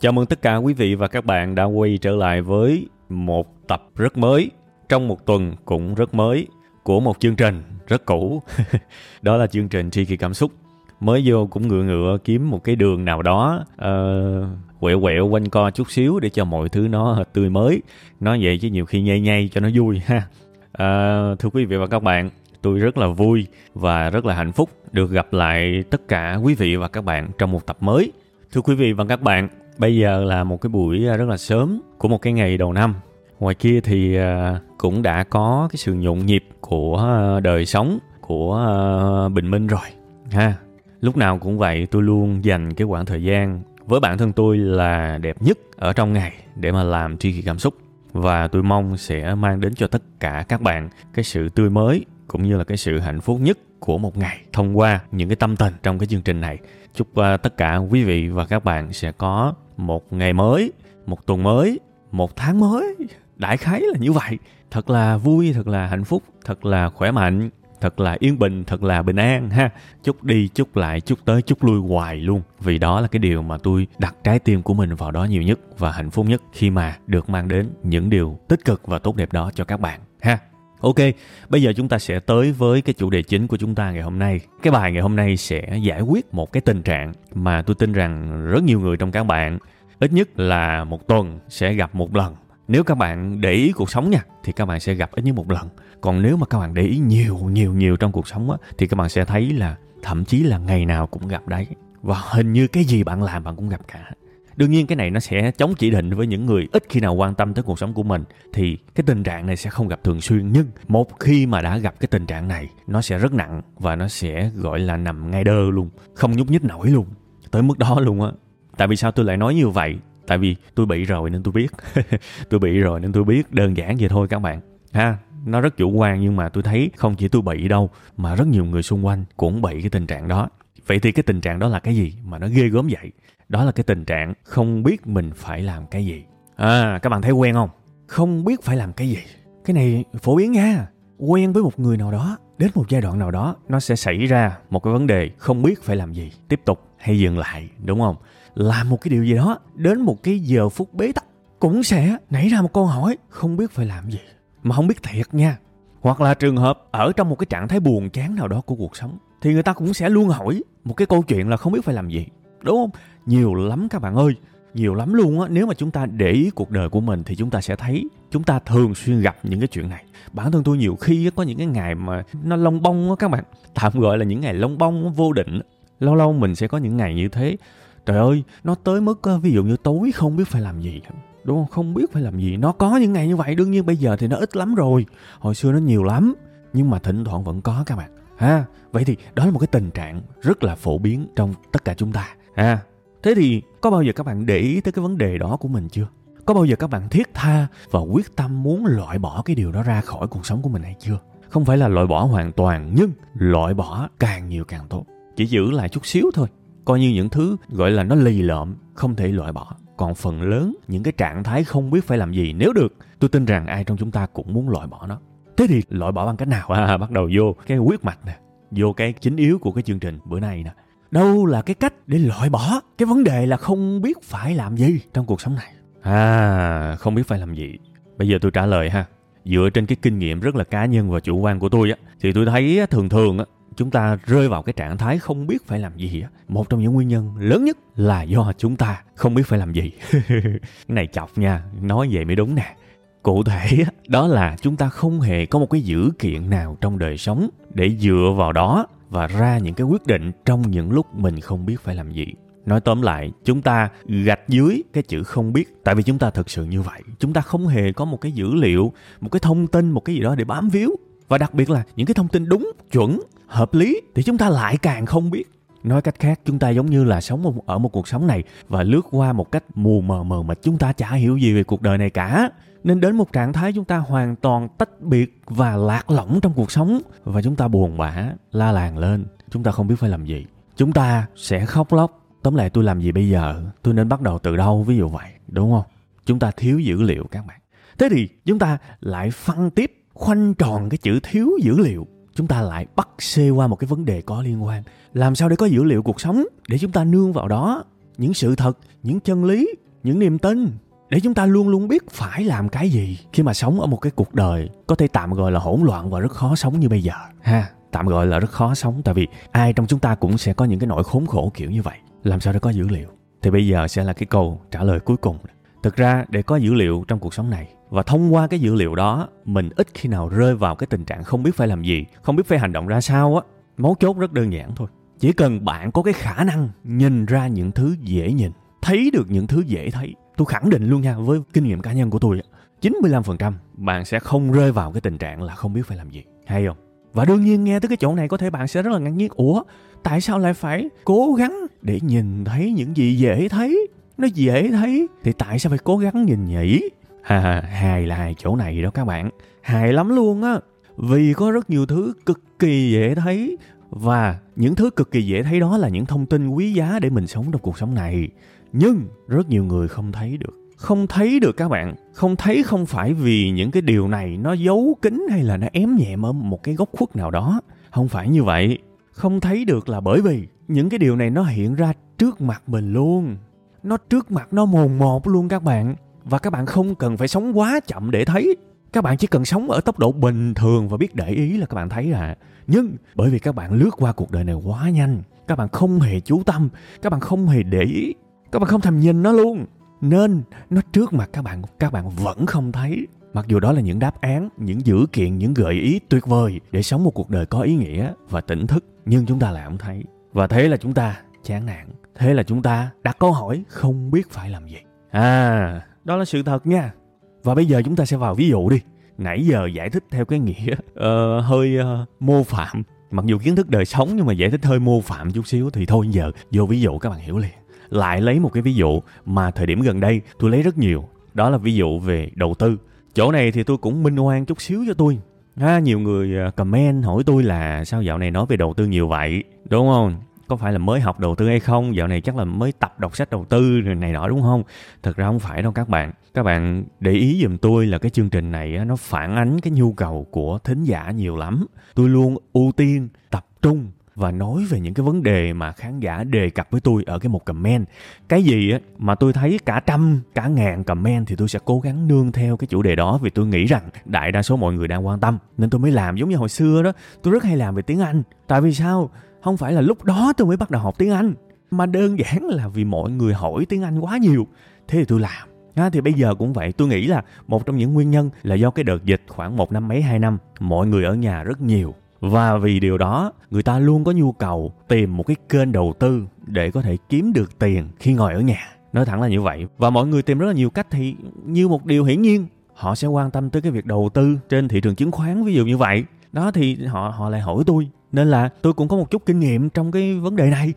Chào mừng tất cả quý vị và các bạn đã quay trở lại với một tập rất mới trong một tuần cũng rất mới của một chương trình rất cũ. đó là chương trình Tri Kỳ Cảm Xúc. Mới vô cũng ngựa ngựa kiếm một cái đường nào đó uh, quẹo quẹo quanh co chút xíu để cho mọi thứ nó tươi mới. Nói vậy chứ nhiều khi nhây nhây cho nó vui ha. Uh, thưa quý vị và các bạn, tôi rất là vui và rất là hạnh phúc được gặp lại tất cả quý vị và các bạn trong một tập mới. Thưa quý vị và các bạn, bây giờ là một cái buổi à, rất là sớm của một cái ngày đầu năm. Ngoài kia thì à, cũng đã có cái sự nhộn nhịp của à, đời sống của bình minh rồi ha. Lúc nào cũng vậy, tôi luôn dành cái khoảng thời gian với bản thân tôi là đẹp nhất ở trong ngày để mà làm tri kỷ cảm xúc và tôi mong sẽ mang đến cho tất cả các bạn cái sự tươi mới cũng như là cái sự hạnh phúc nhất của một ngày thông qua những cái tâm tình trong cái chương trình này. Chúc uh, tất cả quý vị và các bạn sẽ có một ngày mới, một tuần mới, một tháng mới. Đại khái là như vậy. Thật là vui, thật là hạnh phúc, thật là khỏe mạnh, thật là yên bình, thật là bình an ha. Chúc đi, chúc lại, chúc tới, chúc lui hoài luôn. Vì đó là cái điều mà tôi đặt trái tim của mình vào đó nhiều nhất và hạnh phúc nhất khi mà được mang đến những điều tích cực và tốt đẹp đó cho các bạn ha. Ok, bây giờ chúng ta sẽ tới với cái chủ đề chính của chúng ta ngày hôm nay. Cái bài ngày hôm nay sẽ giải quyết một cái tình trạng mà tôi tin rằng rất nhiều người trong các bạn ít nhất là một tuần sẽ gặp một lần. Nếu các bạn để ý cuộc sống nha thì các bạn sẽ gặp ít nhất một lần. Còn nếu mà các bạn để ý nhiều nhiều nhiều trong cuộc sống á thì các bạn sẽ thấy là thậm chí là ngày nào cũng gặp đấy. Và hình như cái gì bạn làm bạn cũng gặp cả đương nhiên cái này nó sẽ chống chỉ định với những người ít khi nào quan tâm tới cuộc sống của mình. Thì cái tình trạng này sẽ không gặp thường xuyên, nhưng một khi mà đã gặp cái tình trạng này, nó sẽ rất nặng và nó sẽ, gọi là, nằm ngay đơ luôn, không nhúc nhích nổi luôn. Tới mức đó luôn á. Tại vì sao tôi lại nói như vậy? Tại vì tôi bị rồi nên tôi biết. Tôi bị rồi nên tôi biết. Đơn giản vậy thôi các bạn. Ha, nó rất chủ quan nhưng mà tôi thấy không chỉ tôi bị đâu, mà rất nhiều người xung quanh cũng bị cái tình trạng đó. Vậy thì cái tình trạng đó là cái gì mà nó ghê gớm vậy? Đó là cái tình trạng không biết mình phải làm cái gì. À các bạn thấy quen không? Không biết phải làm cái gì. Cái này phổ biến nha. Quen với một người nào đó, đến một giai đoạn nào đó, nó sẽ xảy ra một cái vấn đề không biết phải làm gì. Tiếp tục hay dừng lại, đúng không? Làm một cái điều gì đó, đến một cái giờ phút bế tắc, cũng sẽ nảy ra một câu hỏi, không biết phải làm gì. Mà không biết thiệt nha. Hoặc là trường hợp ở trong một cái trạng thái buồn chán nào đó của cuộc sống, thì người ta cũng sẽ luôn hỏi một cái câu chuyện là không biết phải làm gì đúng không? Nhiều lắm các bạn ơi, nhiều lắm luôn á. Nếu mà chúng ta để ý cuộc đời của mình thì chúng ta sẽ thấy chúng ta thường xuyên gặp những cái chuyện này. Bản thân tôi nhiều khi có những cái ngày mà nó lông bông á các bạn. Tạm gọi là những ngày lông bông vô định lâu lâu mình sẽ có những ngày như thế. Trời ơi, nó tới mức ví dụ như tối không biết phải làm gì đúng không? Không biết phải làm gì. Nó có những ngày như vậy, đương nhiên bây giờ thì nó ít lắm rồi. Hồi xưa nó nhiều lắm, nhưng mà thỉnh thoảng vẫn có các bạn. Ha, vậy thì đó là một cái tình trạng rất là phổ biến trong tất cả chúng ta. À, thế thì có bao giờ các bạn để ý tới cái vấn đề đó của mình chưa? Có bao giờ các bạn thiết tha và quyết tâm muốn loại bỏ cái điều đó ra khỏi cuộc sống của mình hay chưa? Không phải là loại bỏ hoàn toàn nhưng loại bỏ càng nhiều càng tốt. Chỉ giữ lại chút xíu thôi. Coi như những thứ gọi là nó lì lợm không thể loại bỏ. Còn phần lớn những cái trạng thái không biết phải làm gì nếu được tôi tin rằng ai trong chúng ta cũng muốn loại bỏ nó. Thế thì loại bỏ bằng cách nào? À, bắt đầu vô cái quyết mạch nè vô cái chính yếu của cái chương trình bữa nay nè đâu là cái cách để loại bỏ cái vấn đề là không biết phải làm gì? Trong cuộc sống này. À không biết phải làm gì. Bây giờ tôi trả lời ha. Dựa trên cái kinh nghiệm rất là cá nhân và chủ quan của tôi á, thì tôi thấy thường thường á, chúng ta rơi vào cái trạng thái không biết phải làm gì á. Một trong những nguyên nhân lớn nhất là do chúng ta không biết phải làm gì. Cái này chọc nha, nói vậy mới đúng nè. Cụ thể đó là chúng ta không hề có một cái dữ kiện nào trong đời sống để dựa vào đó và ra những cái quyết định trong những lúc mình không biết phải làm gì. Nói tóm lại, chúng ta gạch dưới cái chữ không biết, tại vì chúng ta thực sự như vậy. Chúng ta không hề có một cái dữ liệu, một cái thông tin, một cái gì đó để bám víu. Và đặc biệt là những cái thông tin đúng, chuẩn, hợp lý thì chúng ta lại càng không biết. Nói cách khác, chúng ta giống như là sống ở một cuộc sống này và lướt qua một cách mù mờ mờ mà chúng ta chả hiểu gì về cuộc đời này cả nên đến một trạng thái chúng ta hoàn toàn tách biệt và lạc lõng trong cuộc sống. Và chúng ta buồn bã, la làng lên. Chúng ta không biết phải làm gì. Chúng ta sẽ khóc lóc. Tóm lại tôi làm gì bây giờ? Tôi nên bắt đầu từ đâu, ví dụ vậy, đúng không? Chúng ta thiếu dữ liệu, các bạn. Thế thì chúng ta lại phân tiếp, khoanh tròn cái chữ thiếu dữ liệu. Chúng ta lại bắt xê qua một cái vấn đề có liên quan. Làm sao để có dữ liệu cuộc sống? Để chúng ta nương vào đó những sự thật, những chân lý, những niềm tin để chúng ta luôn luôn biết phải làm cái gì khi mà sống ở một cái cuộc đời có thể tạm gọi là hỗn loạn và rất khó sống như bây giờ. Ha. Tạm gọi là rất khó sống tại vì ai trong chúng ta cũng sẽ có những cái nỗi khốn khổ kiểu như vậy. Làm sao để có dữ liệu? Thì bây giờ sẽ là cái câu trả lời cuối cùng. Thực ra để có dữ liệu trong cuộc sống này và thông qua cái dữ liệu đó mình ít khi nào rơi vào cái tình trạng không biết phải làm gì không biết phải hành động ra sao á. Mấu chốt rất đơn giản thôi. Chỉ cần bạn có cái khả năng nhìn ra những thứ dễ nhìn thấy được những thứ dễ thấy tôi khẳng định luôn nha, với kinh nghiệm cá nhân của tôi 95% bạn sẽ không rơi vào cái tình trạng là không biết phải làm gì. Hay không? Và đương nhiên nghe tới cái chỗ này có thể bạn sẽ rất là ngạc nhiên, ủa, tại sao lại phải cố gắng để nhìn thấy những gì dễ thấy? Nó dễ thấy, thì tại sao phải cố gắng nhìn nhỉ? Ha ha hài là hài chỗ này đó các bạn. Hài lắm luôn á. Vì có rất nhiều thứ cực kỳ dễ thấy, và những thứ cực kỳ dễ thấy đó là những thông tin quý giá để mình sống trong cuộc sống này nhưng rất nhiều người không thấy được. Không thấy được các bạn. Không thấy không phải vì những cái điều này nó giấu kín hay là nó ém nhẹm ở một cái góc khuất nào đó. Không phải như vậy. Không thấy được là bởi vì những cái điều này nó hiện ra trước mặt mình luôn. Nó trước mặt nó mồn một luôn các bạn. Và các bạn không cần phải sống quá chậm để thấy. Các bạn chỉ cần sống ở tốc độ bình thường và biết để ý là các bạn thấy à. Nhưng bởi vì các bạn lướt qua cuộc đời này quá nhanh, các bạn không hề chú tâm, các bạn không hề để ý các bạn không thèm nhìn nó luôn. Nên nó trước mặt các bạn các bạn vẫn không thấy. Mặc dù đó là những đáp án những dữ kiện những gợi ý tuyệt vời để sống một cuộc đời có ý nghĩa và tỉnh thức nhưng chúng ta lại không thấy. Và thế là chúng ta chán nản. Thế là chúng ta đặt câu hỏi không biết phải làm gì. À đó là sự thật nha. Và bây giờ chúng ta sẽ vào ví dụ đi. Nãy giờ giải thích theo cái nghĩa uh, hơi uh, mô phạm. Mặc dù kiến thức đời sống nhưng mà giải thích hơi mô phạm chút xíu thì thôi giờ vô ví dụ các bạn hiểu liền lại lấy một cái ví dụ mà thời điểm gần đây tôi lấy rất nhiều. Đó là ví dụ về đầu tư. Chỗ này thì tôi cũng minh oan chút xíu cho tôi. Ha, nhiều người à, comment hỏi tôi là sao dạo này nói về đầu tư nhiều vậy? Đúng không? Có phải là mới học đầu tư hay không? Dạo này chắc là mới tập đọc sách đầu tư rồi này nọ, đúng không? Thật ra không phải đâu các bạn. Các bạn để ý giùm tôi là cái chương trình này nó phản ánh cái nhu cầu của thính giả nhiều lắm. Tôi luôn ưu tiên tập trung và nói về những cái vấn đề mà khán giả đề cập với tôi ở cái một comment. Cái gì á mà tôi thấy cả trăm cả ngàn comment thì tôi sẽ cố gắng nương theo cái chủ đề đó vì tôi nghĩ rằng đại đa số mọi người đang quan tâm. Nên tôi mới làm giống như hồi xưa đó. Tôi rất hay làm về tiếng anh. Tại vì sao? Không phải là lúc đó tôi mới bắt đầu học tiếng anh mà đơn giản là vì mọi người hỏi tiếng anh quá nhiều. Thế thì tôi làm. À, thì bây giờ cũng vậy. Tôi nghĩ là một trong những nguyên nhân là do cái đợt dịch khoảng một năm mấy hai năm mọi người ở nhà rất nhiều và vì điều đó, người ta luôn có nhu cầu tìm một cái kênh đầu tư để có thể kiếm được tiền khi ngồi ở nhà. Nói thẳng là như vậy. Và mọi người tìm rất là nhiều cách thì như một điều hiển nhiên, họ sẽ quan tâm tới cái việc đầu tư trên thị trường chứng khoán ví dụ như vậy. Đó thì họ họ lại hỏi tôi. Nên là tôi cũng có một chút kinh nghiệm trong cái vấn đề này.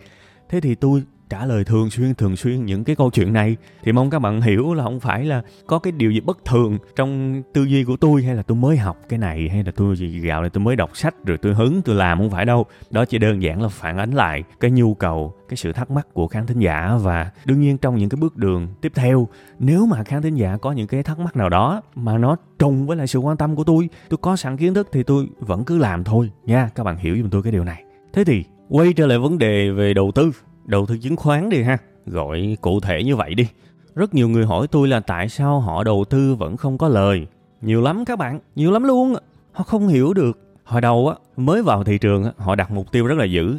Thế thì tôi trả lời thường xuyên thường xuyên những cái câu chuyện này, thì mong các bạn hiểu là không phải là có cái điều gì bất thường trong tư duy của tôi hay là tôi mới học cái này, hay là tôi gì gạo này, tôi mới đọc sách, rồi tôi hứng, tôi làm, không phải đâu. Đó chỉ đơn giản là phản ánh lại cái nhu cầu, cái sự thắc mắc của khán thính giả. Và đương nhiên trong những cái bước đường tiếp theo, nếu mà khán thính giả có những cái thắc mắc nào đó mà nó trùng với lại sự quan tâm của tôi tôi có sẵn kiến thức thì tôi vẫn cứ làm thôi nha. Các bạn hiểu giùm tôi cái điều này. Thế thì quay trở lại vấn đề về đầu tư đầu tư chứng khoán đi ha. Gọi cụ thể như vậy đi. Rất nhiều người hỏi tôi là tại sao họ đầu tư vẫn không có lời. Nhiều lắm các bạn, nhiều lắm luôn. Họ không hiểu được. Hồi đầu á, mới vào thị trường họ đặt mục tiêu rất là dữ.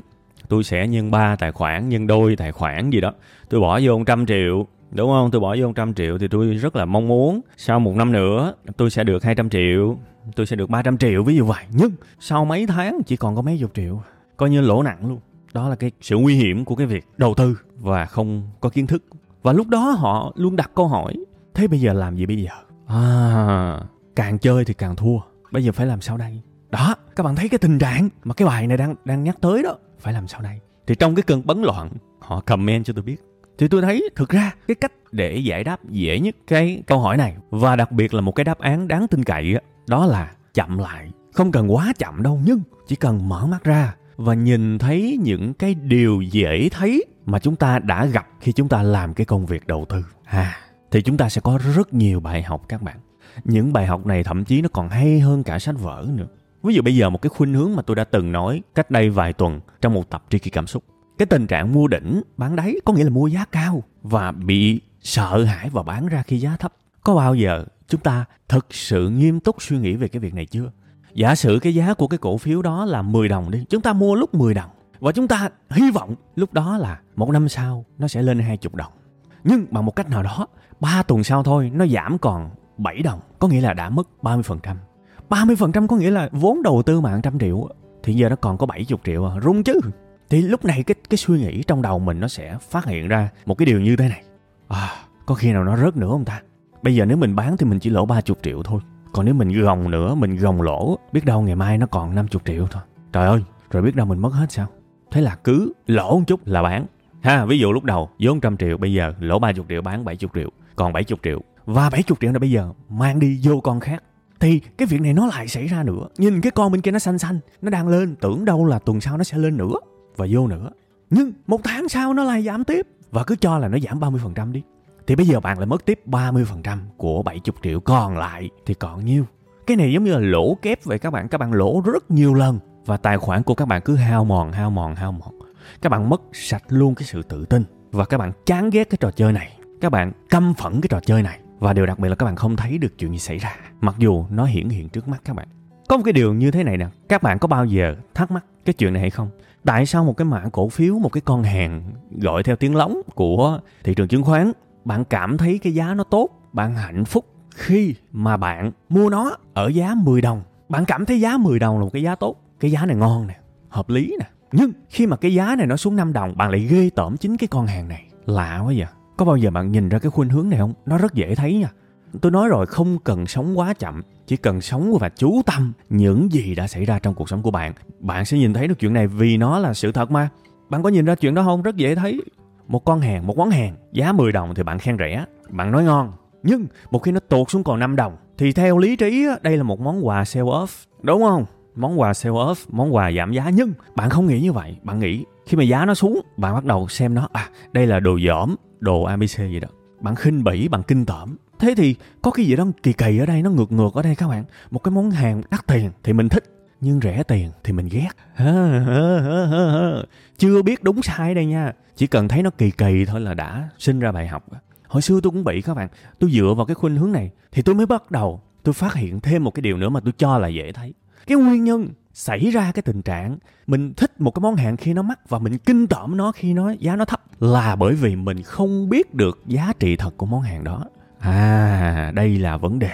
Tôi sẽ nhân ba tài khoản, nhân đôi tài khoản gì đó. Tôi bỏ vô một trăm triệu, đúng không? Tôi bỏ vô 100 triệu thì tôi rất là mong muốn sau một năm nữa, tôi sẽ được 200 triệu. Tôi sẽ được 300 triệu, ví dụ vậy. Nhưng sau mấy tháng chỉ còn có mấy chục triệu. Coi như lỗ nặng luôn đó là cái sự nguy hiểm của cái việc đầu tư và không có kiến thức. Và lúc đó họ luôn đặt câu hỏi thế bây giờ làm gì bây giờ? À càng chơi thì càng thua. Bây giờ phải làm sao đây? Đó các bạn thấy cái tình trạng mà cái bài này đang đang nhắc tới đó. Phải làm sao đây? Thì trong cái cơn bấn loạn họ comment cho tôi biết. Thì tôi thấy thực ra cái cách để giải đáp dễ nhất cái câu hỏi này và đặc biệt là một cái đáp án đáng tin cậy đó, đó là chậm lại. Không cần quá chậm đâu nhưng chỉ cần mở mắt ra và nhìn thấy những cái điều dễ thấy mà chúng ta đã gặp khi chúng ta làm cái công việc đầu tư. À. Thì chúng ta sẽ có rất nhiều bài học các bạn. Những bài học này thậm chí nó còn hay hơn cả sách vở nữa. Ví dụ bây giờ một cái khuynh hướng mà tôi đã từng nói cách đây vài tuần trong một tập tri kỳ cảm xúc. Cái tình trạng mua đỉnh bán đáy có nghĩa là mua giá cao và bị sợ hãi và bán ra khi giá thấp. Có bao giờ chúng ta thực sự nghiêm túc suy nghĩ về cái việc này chưa giả sử cái giá của cái cổ phiếu đó là 10 đồng đi chúng ta mua lúc 10 đồng. Và chúng ta hy vọng lúc đó là một năm sau nó sẽ lên 20 đồng. Nhưng bằng một cách nào đó 3 tuần sau thôi nó giảm còn 7 đồng có nghĩa là đã mất 30% 30% có nghĩa là vốn đầu tư mà 100 triệu thì giờ nó còn có 70 triệu à, rung chứ. Thì lúc này cái cái suy nghĩ trong đầu mình nó sẽ phát hiện ra một cái điều như thế này. À có khi nào nó rớt nữa không ta? Bây giờ nếu mình bán thì mình chỉ lỗ 30 triệu thôi còn nếu mình gồng nữa, mình gồng lỗ, biết đâu ngày mai nó còn 50 triệu thôi. Trời ơi, rồi biết đâu mình mất hết sao? Thế là cứ lỗ một chút là bán. Ha, ví dụ lúc đầu, vốn trăm triệu, bây giờ lỗ 30 triệu, bán 70 triệu. Còn 70 triệu, và 70 triệu này bây giờ mang đi vô con khác. Thì cái việc này nó lại xảy ra nữa. Nhìn cái con bên kia nó xanh xanh, nó đang lên, tưởng đâu là tuần sau nó sẽ lên nữa, và vô nữa. Nhưng một tháng sau nó lại giảm tiếp, và cứ cho là nó giảm 30% đi thì bây giờ bạn lại mất tiếp 30% của 70 triệu. Còn lại thì còn nhiêu? Cái này giống như là lỗ kép vậy các bạn. Các bạn lỗ rất nhiều lần và tài khoản của các bạn cứ hao mòn hao mòn hao mòn. Các bạn mất sạch luôn cái sự tự tin và các bạn chán ghét cái trò chơi này. Các bạn căm phẫn cái trò chơi này. Và điều đặc biệt là các bạn không thấy được chuyện gì xảy ra. Mặc dù nó hiển hiện trước mắt các bạn. Có một cái điều như thế này nè. Các bạn có bao giờ thắc mắc cái chuyện này hay không? Tại sao một cái mã cổ phiếu, một cái con hàng gọi theo tiếng lóng của thị trường chứng khoán bạn cảm thấy cái giá nó tốt, bạn hạnh phúc khi mà bạn mua nó ở giá 10 đồng. Bạn cảm thấy giá 10 đồng là một cái giá tốt, cái giá này ngon nè, hợp lý nè. Nhưng khi mà cái giá này nó xuống 5 đồng, bạn lại ghê tởm chính cái con hàng này. Lạ quá vậy. Có bao giờ bạn nhìn ra cái khuynh hướng này không? Nó rất dễ thấy nha. Tôi nói rồi, không cần sống quá chậm, chỉ cần sống và chú tâm những gì đã xảy ra trong cuộc sống của bạn. Bạn sẽ nhìn thấy được chuyện này vì nó là sự thật mà. Bạn có nhìn ra chuyện đó không? Rất dễ thấy một con hàng, một món hàng, giá 10 đồng thì bạn khen rẻ, bạn nói ngon. Nhưng một khi nó tuột xuống còn 5 đồng, thì theo lý trí đây là một món quà sale off, đúng không? Món quà sale off, món quà giảm giá. Nhưng bạn không nghĩ như vậy. Bạn nghĩ khi mà giá nó xuống, bạn bắt đầu xem nó à đây là đồ dởm, đồ abc gì đó. Bạn khinh bỉ, bạn kinh tởm. Thế thì có cái gì đó kỳ kỳ ở đây, nó ngược ngược ở đây các bạn. Một cái món hàng đắt tiền thì mình thích nhưng rẻ tiền thì mình ghét. Chưa biết đúng sai đây nha. Chỉ cần thấy nó kỳ kỳ thôi là đã sinh ra bài học. Hồi xưa tôi cũng bị các bạn. Tôi dựa vào cái khuynh hướng này thì tôi mới bắt đầu tôi phát hiện thêm một cái điều nữa mà tôi cho là dễ thấy. Cái nguyên nhân xảy ra cái tình trạng mình thích một cái món hàng khi nó mắc và mình kinh tởm nó khi nó giá nó thấp là bởi vì mình không biết được giá trị thật của món hàng đó. À đây là vấn đề.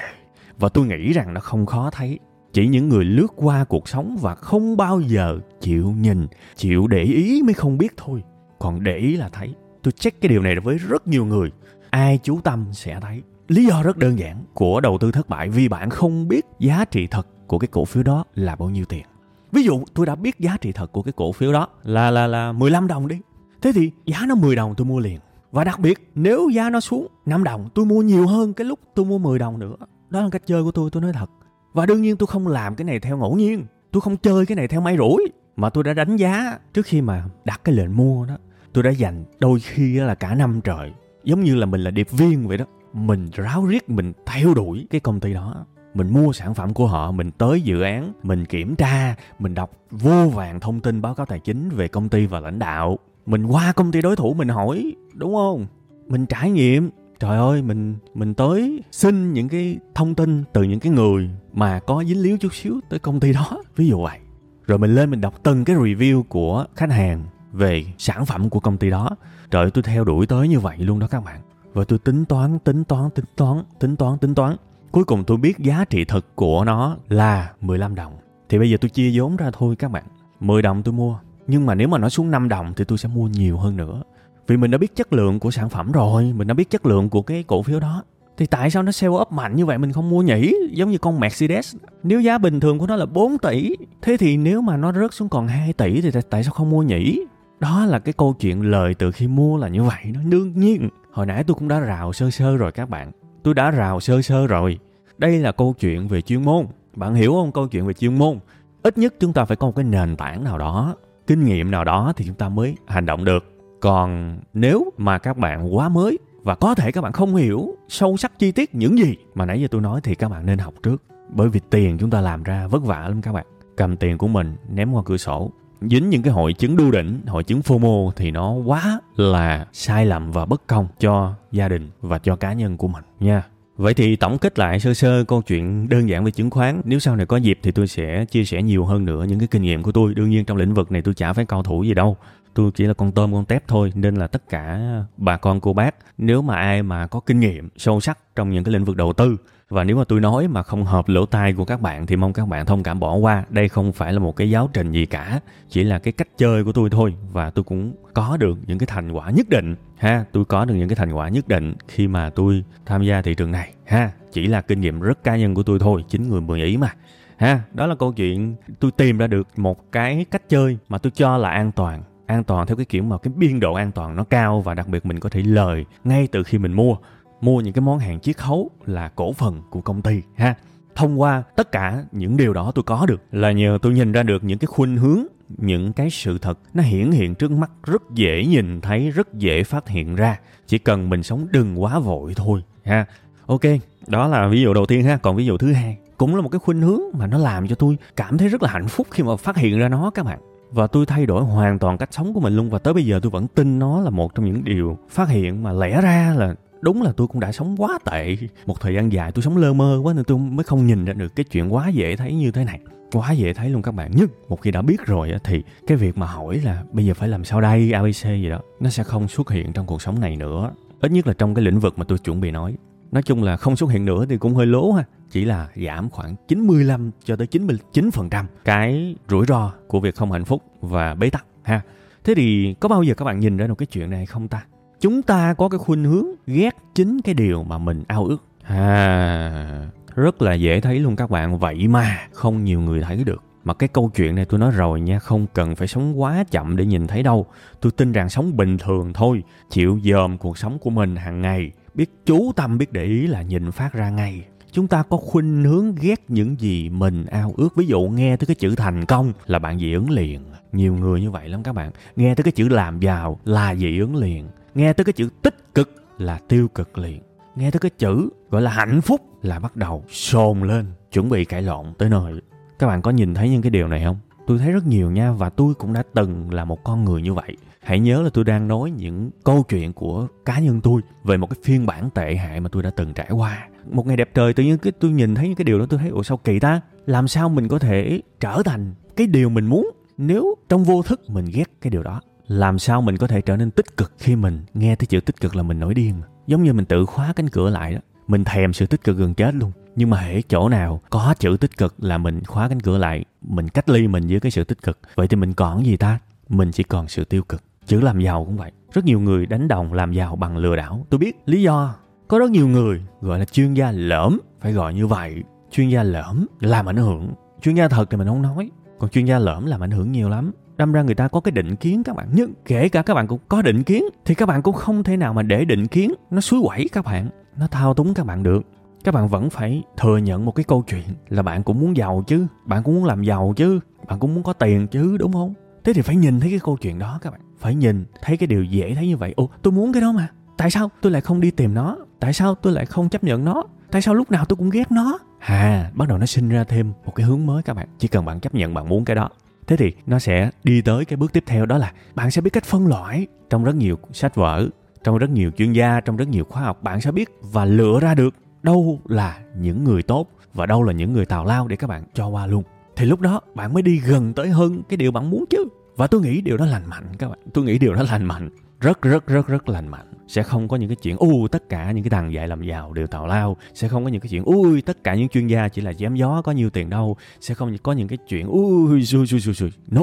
Và tôi nghĩ rằng nó không khó thấy chỉ những người lướt qua cuộc sống và không bao giờ chịu nhìn, chịu để ý mới không biết thôi. Còn để ý là thấy. Tôi check cái điều này với rất nhiều người. Ai chú tâm sẽ thấy. Lý do rất đơn giản. Của đầu tư thất bại vì bạn không biết giá trị thật của cái cổ phiếu đó là bao nhiêu tiền. Ví dụ, tôi đã biết giá trị thật của cái cổ phiếu đó là là là 15 đồng đi. Thế thì giá nó 10 đồng tôi mua liền. Và đặc biệt, nếu giá nó xuống 5 đồng, tôi mua nhiều hơn cái lúc tôi mua 10 đồng nữa. Đó là cách chơi của tôi tôi nói thật và đương nhiên tôi không làm cái này theo ngẫu nhiên, tôi không chơi cái này theo may rủi, mà tôi đã đánh giá trước khi mà đặt cái lệnh mua đó, tôi đã dành đôi khi là cả năm trời, giống như là mình là điệp viên vậy đó, mình ráo riết, mình theo đuổi cái công ty đó. Mình mua sản phẩm của họ, mình tới dự án, mình kiểm tra, mình đọc vô vàng thông tin báo cáo tài chính về công ty và lãnh đạo. Mình qua công ty đối thủ mình hỏi, đúng không? Mình trải nghiệm trời ơi, mình mình tới xin những cái thông tin từ những cái người mà có dính líu chút xíu tới công ty đó. Ví dụ vậy. Rồi mình lên mình đọc từng cái review của khách hàng về sản phẩm của công ty đó. Trời ơi, tôi theo đuổi tới như vậy luôn đó các bạn. Và tôi tính toán tính toán tính toán tính toán tính toán. Cuối cùng tôi biết giá trị thực của nó là 15 đồng. Thì bây giờ tôi chia vốn ra thôi các bạn. 10 đồng tôi mua. Nhưng mà nếu mà nó xuống 5 đồng thì tôi sẽ mua nhiều hơn nữa vì mình đã biết chất lượng của sản phẩm rồi, mình đã biết chất lượng của cái cổ phiếu đó. Thì tại sao nó sell up mạnh như vậy mình không mua nhỉ? Giống như con Mercedes. Nếu giá bình thường của nó là 4 tỷ, thế thì nếu mà nó rớt xuống còn 2 tỷ thì tại sao không mua nhỉ? Đó là cái câu chuyện lời từ khi mua là như vậy. Nó đương nhiên. Hồi nãy tôi cũng đã rào sơ sơ rồi các bạn. Tôi đã rào sơ sơ rồi. Đây là câu chuyện về chuyên môn. Bạn hiểu không? Câu chuyện về chuyên môn. Ít nhất chúng ta phải có một cái nền tảng nào đó, kinh nghiệm nào đó thì chúng ta mới hành động được còn nếu mà các bạn quá mới và có thể các bạn không hiểu sâu sắc chi tiết những gì mà nãy giờ tôi nói thì các bạn nên học trước. Bởi vì tiền chúng ta làm ra vất vả lắm các bạn. Cầm tiền của mình ném qua cửa sổ. Dính những cái hội chứng đu đỉnh, hội chứng FOMO thì nó quá là sai lầm và bất công cho gia đình và cho cá nhân của mình nha. Vậy thì tổng kết lại sơ sơ câu chuyện đơn giản về chứng khoán. Nếu sau này có dịp thì tôi sẽ chia sẻ nhiều hơn nữa những cái kinh nghiệm của tôi. Đương nhiên trong lĩnh vực này tôi chả phải cao thủ gì đâu tôi chỉ là con tôm con tép thôi, nên là tất cả bà con cô bác, nếu mà ai mà có kinh nghiệm sâu sắc trong những cái lĩnh vực đầu tư, và nếu mà tôi nói mà không hợp lỗ tai của các bạn thì mong các bạn thông cảm bỏ qua. Đây không phải là một cái giáo trình gì cả, chỉ là cái cách chơi của tôi thôi, và tôi cũng có được những cái thành quả nhất định, ha. Tôi có được những cái thành quả nhất định khi mà tôi tham gia thị trường này, ha. Chỉ là kinh nghiệm rất cá nhân của tôi thôi, chính người mười ý mà, ha. Đó là câu chuyện tôi tìm ra được một cái cách chơi mà tôi cho là an toàn an toàn theo cái kiểu mà cái biên độ an toàn nó cao và đặc biệt mình có thể lời ngay từ khi mình mua. Mua những cái món hàng chiết khấu là cổ phần của công ty, ha. Thông qua tất cả những điều đó tôi có được là nhờ tôi nhìn ra được những cái khuynh hướng, những cái sự thật nó hiển hiện trước mắt, rất dễ nhìn thấy, rất dễ phát hiện ra. Chỉ cần mình sống đừng quá vội thôi, ha. Ok, đó là ví dụ đầu tiên ha. Còn ví dụ thứ hai cũng là một cái khuynh hướng mà nó làm cho tôi cảm thấy rất là hạnh phúc khi mà phát hiện ra nó các bạn và tôi thay đổi hoàn toàn cách sống của mình luôn, và tới bây giờ tôi vẫn tin nó là một trong những điều phát hiện mà lẽ ra là đúng là tôi cũng đã sống quá tệ. Một thời gian dài tôi sống lơ mơ quá nên tôi mới không nhìn ra được cái chuyện quá dễ thấy như thế này. Quá dễ thấy luôn các bạn. Nhưng một khi đã biết rồi thì cái việc mà hỏi là bây giờ phải làm sao đây abc gì đó, nó sẽ không xuất hiện trong cuộc sống này nữa. Ít nhất là trong cái lĩnh vực mà tôi chuẩn bị nói. Nói chung là không xuất hiện nữa thì cũng hơi lố ha chỉ là giảm khoảng 95 cho tới 99% cái rủi ro của việc không hạnh phúc và bế tắc ha. Thế thì có bao giờ các bạn nhìn ra được cái chuyện này không ta? Chúng ta có cái khuynh hướng ghét chính cái điều mà mình ao ước. À, rất là dễ thấy luôn các bạn. Vậy mà không nhiều người thấy được. Mà cái câu chuyện này tôi nói rồi nha, không cần phải sống quá chậm để nhìn thấy đâu. Tôi tin rằng sống bình thường thôi, chịu dòm cuộc sống của mình hàng ngày, biết chú tâm biết để ý là nhìn phát ra ngay chúng ta có khuynh hướng ghét những gì mình ao ước. Ví dụ, nghe tới cái chữ thành công là bạn dị ứng liền. Nhiều người như vậy lắm các bạn. Nghe tới cái chữ làm giàu là dị ứng liền. Nghe tới cái chữ tích cực là tiêu cực liền. Nghe tới cái chữ gọi là hạnh phúc là bắt đầu sồn lên. Chuẩn bị cãi lộn tới nơi. Các bạn có nhìn thấy những cái điều này không? Tôi thấy rất nhiều nha, và tôi cũng đã từng là một con người như vậy. Hãy nhớ là tôi đang nói những câu chuyện của cá nhân tôi về một cái phiên bản tệ hại mà tôi đã từng trải qua một ngày đẹp trời tự nhiên cái tôi nhìn thấy những cái điều đó tôi thấy, ủa, sao kỳ ta? Làm sao mình có thể trở thành cái điều mình muốn nếu trong vô thức mình ghét cái điều đó? Làm sao mình có thể trở nên tích cực khi mình nghe tới chữ tích cực là mình nổi điên? Giống như mình tự khóa cánh cửa lại đó, mình thèm sự tích cực gần chết luôn. Nhưng mà hễ chỗ nào có chữ tích cực là mình khóa cánh cửa lại, mình cách ly mình với cái sự tích cực, vậy thì mình còn gì ta? Mình chỉ còn sự tiêu cực. Chữ làm giàu cũng vậy. Rất nhiều người đánh đồng làm giàu bằng lừa đảo. Tôi biết lý do có rất nhiều người gọi là chuyên gia lỡm phải gọi như vậy. Chuyên gia lỡm làm ảnh hưởng. Chuyên gia thật thì mình không nói, còn chuyên gia lỡm làm ảnh hưởng nhiều lắm. Đâm ra người ta có cái định kiến các bạn. Nhưng kể cả các bạn cũng có định kiến, thì các bạn cũng không thể nào mà để định kiến nó suối quẩy các bạn. Nó thao túng các bạn được. Các bạn vẫn phải thừa nhận một cái câu chuyện là bạn cũng muốn giàu chứ, bạn cũng muốn làm giàu chứ, bạn cũng muốn có tiền chứ, đúng không? Thế thì phải nhìn thấy cái câu chuyện đó các bạn. Phải nhìn thấy cái điều dễ thấy như vậy. Ồ, tôi muốn cái đó mà tại sao tôi lại không đi tìm nó? Tại sao tôi lại không chấp nhận nó? Tại sao lúc nào tôi cũng ghét nó? À bắt đầu nó sinh ra thêm một cái hướng mới các bạn. Chỉ cần bạn chấp nhận bạn muốn cái đó. Thế thì nó sẽ đi tới cái bước tiếp theo, đó là bạn sẽ biết cách phân loại. Trong rất nhiều sách vở, trong rất nhiều chuyên gia, trong rất nhiều khoa học, bạn sẽ biết và lựa ra được đâu là những người tốt và đâu là những người tào lao để các bạn cho qua luôn. Thì lúc đó, bạn mới đi gần tới hơn cái điều bạn muốn chứ. Và tôi nghĩ điều đó lành mạnh các bạn. Tôi nghĩ điều đó lành mạnh. Rất rất rất rất lành mạnh sẽ không có những cái chuyện u tất cả những cái thằng dạy làm giàu đều tào lao. Sẽ không có những cái chuyện, ui, tất cả những chuyên gia chỉ là dám gió có nhiều tiền đâu. Sẽ không có những cái chuyện, ui, xui xui xui xui. No.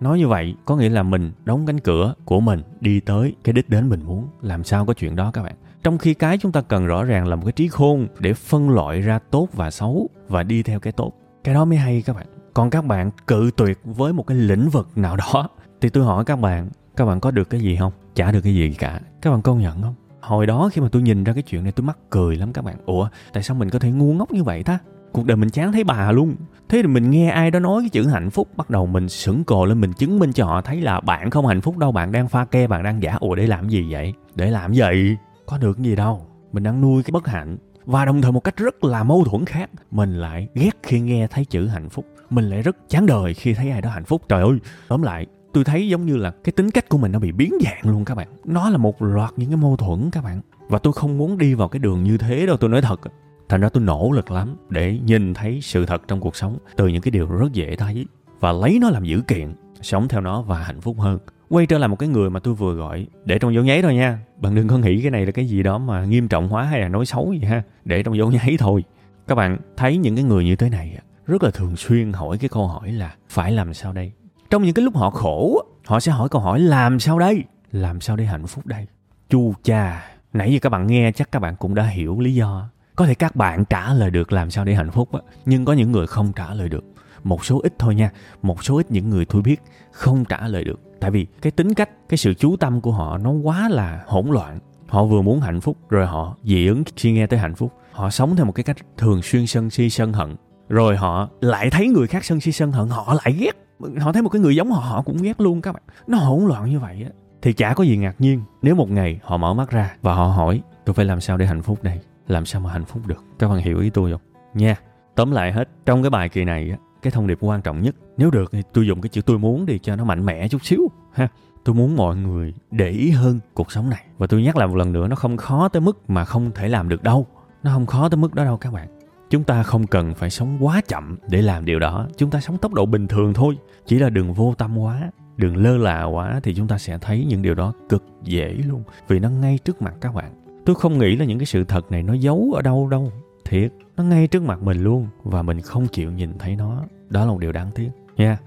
Nói như vậy có nghĩa là mình đóng cánh cửa của mình đi tới cái đích đến mình muốn. Làm sao có chuyện đó các bạn? Trong khi cái chúng ta cần rõ ràng là một cái trí khôn để phân loại ra tốt và xấu và đi theo cái tốt. Cái đó mới hay các bạn. Còn các bạn cự tuyệt với một cái lĩnh vực nào đó, thì tôi hỏi các bạn các bạn có được cái gì không? Chả được cái gì cả. Các bạn công nhận không? Hồi đó khi mà tôi nhìn ra cái chuyện này, tôi mắc cười lắm các bạn. Ủa, tại sao mình có thể ngu ngốc như vậy ta? Cuộc đời mình chán thấy bà luôn. Thế thì mình nghe ai đó nói cái chữ hạnh phúc, bắt đầu mình sững cồ lên, mình chứng minh cho họ thấy là bạn không hạnh phúc đâu, bạn đang pha ke, bạn đang giả. Ủa, để làm gì vậy? Để làm gì? Có được gì đâu. Mình đang nuôi cái bất hạnh. Và đồng thời một cách rất là mâu thuẫn khác, mình lại ghét khi nghe thấy chữ hạnh phúc. Mình lại rất chán đời khi thấy ai đó hạnh phúc. Trời ơi, tóm lại tôi thấy giống như là cái tính cách của mình nó bị biến dạng luôn các bạn. Nó là một loạt những cái mâu thuẫn các bạn. Và tôi không muốn đi vào cái đường như thế đâu, tôi nói thật. Thành ra tôi nỗ lực lắm để nhìn thấy sự thật trong cuộc sống, từ những cái điều rất dễ thấy và lấy nó làm dữ kiện, sống theo nó và hạnh phúc hơn. Quay trở lại một cái người mà tôi vừa gọi, để trong dấu nháy thôi nha. Bạn đừng có nghĩ cái này là cái gì đó mà nghiêm trọng hóa hay là nói xấu gì ha. Để trong dấu nháy thôi. Các bạn thấy những cái người như thế này rất là thường xuyên hỏi cái câu hỏi là phải làm sao đây? Trong những cái lúc họ khổ họ sẽ hỏi câu hỏi, làm sao đây? Làm sao để hạnh phúc đây? Chu cha, nãy giờ các bạn nghe chắc các bạn cũng đã hiểu lý do. Có thể các bạn trả lời được làm sao để hạnh phúc á, nhưng có những người không trả lời được. Một số ít thôi nha, một số ít những người tôi biết không trả lời được. Tại vì cái tính cách, cái sự chú tâm của họ nó quá là hỗn loạn. Họ vừa muốn hạnh phúc, rồi họ dị ứng khi nghe tới hạnh phúc. Họ sống theo một cái cách thường xuyên sân si, sân hận rồi họ lại thấy người khác sân si sân hận, họ lại ghét. Họ thấy một cái người giống họ họ cũng ghét luôn các bạn. Nó hỗn loạn như vậy á. Thì chả có gì ngạc nhiên nếu một ngày họ mở mắt ra và họ hỏi, tôi phải làm sao để hạnh phúc đây? Làm sao mà hạnh phúc được? Các bạn hiểu ý tôi không? Nha. Tóm lại hết, trong cái bài kỳ này á, cái thông điệp quan trọng nhất, nếu được thì tôi dùng cái chữ tôi muốn đi cho nó mạnh mẽ chút xíu, ha. Tôi muốn mọi người để ý hơn cuộc sống này. Và tôi nhắc lại một lần nữa, nó không khó tới mức mà không thể làm được đâu. Nó không khó tới mức đó đâu các bạn chúng ta không cần phải sống quá chậm để làm điều đó. Chúng ta sống tốc độ bình thường thôi. Chỉ là đừng vô tâm quá, đừng lơ là quá thì chúng ta sẽ thấy những điều đó cực dễ luôn. Vì nó ngay trước mặt các bạn. Tôi không nghĩ là những cái sự thật này nó giấu ở đâu đâu. Thiệt, nó ngay trước mặt mình luôn và mình không chịu nhìn thấy nó. Đó là một điều đáng tiếc. Nha,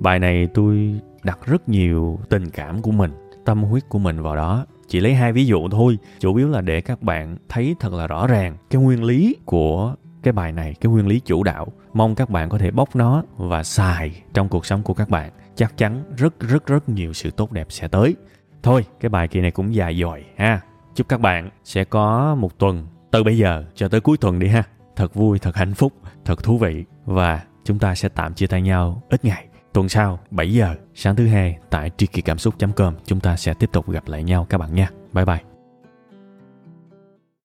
bài này tôi đặt rất nhiều tình cảm của mình, tâm huyết của mình vào đó. Chỉ lấy hai ví dụ thôi. Chủ yếu là để các bạn thấy thật là rõ ràng cái nguyên lý của cái bài này, cái nguyên lý chủ đạo, mong các bạn có thể bóc nó và xài trong cuộc sống của các bạn. Chắc chắn rất rất rất nhiều sự tốt đẹp sẽ tới. Thôi, cái bài kỳ này cũng dài dòi ha. Chúc các bạn sẽ có một tuần từ bây giờ cho tới cuối tuần đi ha. Thật vui, thật hạnh phúc, thật thú vị. Và chúng ta sẽ tạm chia tay nhau ít ngày. Tuần sau 7 giờ, sáng thứ hai, tại tri kỳ cảm xúc com, chúng ta sẽ tiếp tục gặp lại nhau các bạn nha. Bye bye.